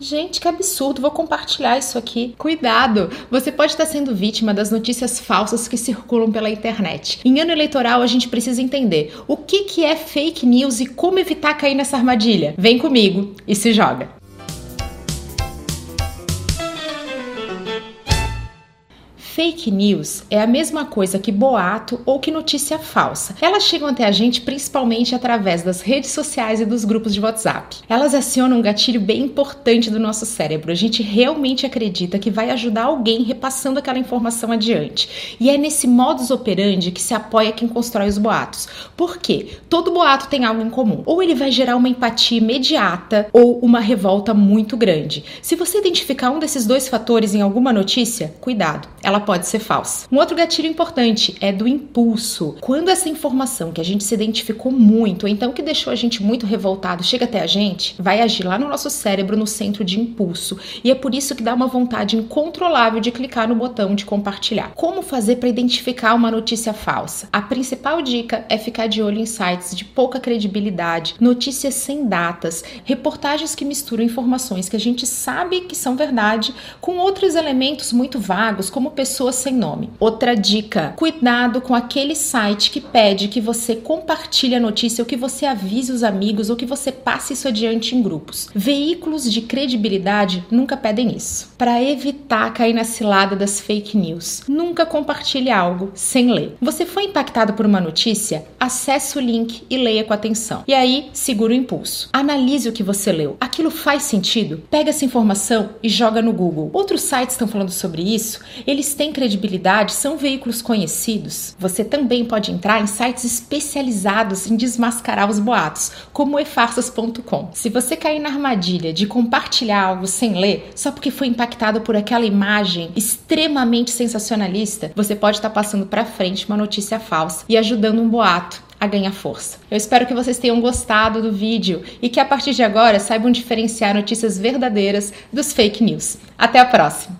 Gente, que absurdo, vou compartilhar isso aqui. Cuidado! Você pode estar sendo vítima das notícias falsas que circulam pela internet. Em ano eleitoral, a gente precisa entender o que, é fake news e como evitar cair nessa armadilha. Vem comigo e se joga! Fake news é a mesma coisa que boato ou que notícia falsa. Elas chegam até a gente principalmente através das redes sociais e dos grupos de WhatsApp. Elas acionam um gatilho bem importante do nosso cérebro. A gente realmente acredita que vai ajudar alguém repassando aquela informação adiante. E é nesse modus operandi que se apoia quem constrói os boatos. Por quê? Todo boato tem algo em comum. Ou ele vai gerar uma empatia imediata ou uma revolta muito grande. Se você identificar um desses dois fatores em alguma notícia, cuidado. Ela pode ser falsa. Um outro gatilho importante é do impulso. Quando essa informação que a gente se identificou muito, ou então que deixou a gente muito revoltado, chega até a gente, vai agir lá no nosso cérebro no centro de impulso. E é por isso que dá uma vontade incontrolável de clicar no botão de compartilhar. Como fazer para identificar uma notícia falsa? A principal dica é ficar de olho em sites de pouca credibilidade, notícias sem datas, reportagens que misturam informações que a gente sabe que são verdade com outros elementos muito vagos, como pessoas pessoas sem nome. Outra dica: cuidado com aquele site que pede que você compartilhe a notícia ou que você avise os amigos ou que você passe isso adiante em grupos. Veículos de credibilidade nunca pedem isso. Para evitar cair na cilada das fake news, nunca compartilhe algo sem ler. Você foi impactado por uma notícia? Acesse o link e leia com atenção. E aí, segura o impulso. Analise o que você leu. Aquilo faz sentido? Pega essa informação e joga no Google. Outros sites estão falando sobre isso. Eles têm credibilidade, são veículos conhecidos. Você também pode entrar em sites especializados em desmascarar os boatos, como efarsas.com. Se você cair na armadilha de compartilhar algo sem ler, só porque foi impactado por aquela imagem extremamente sensacionalista, você pode estar passando para frente uma notícia falsa e ajudando um boato a ganhar força. Eu espero que vocês tenham gostado do vídeo e que a partir de agora saibam diferenciar notícias verdadeiras dos fake news. Até a próxima!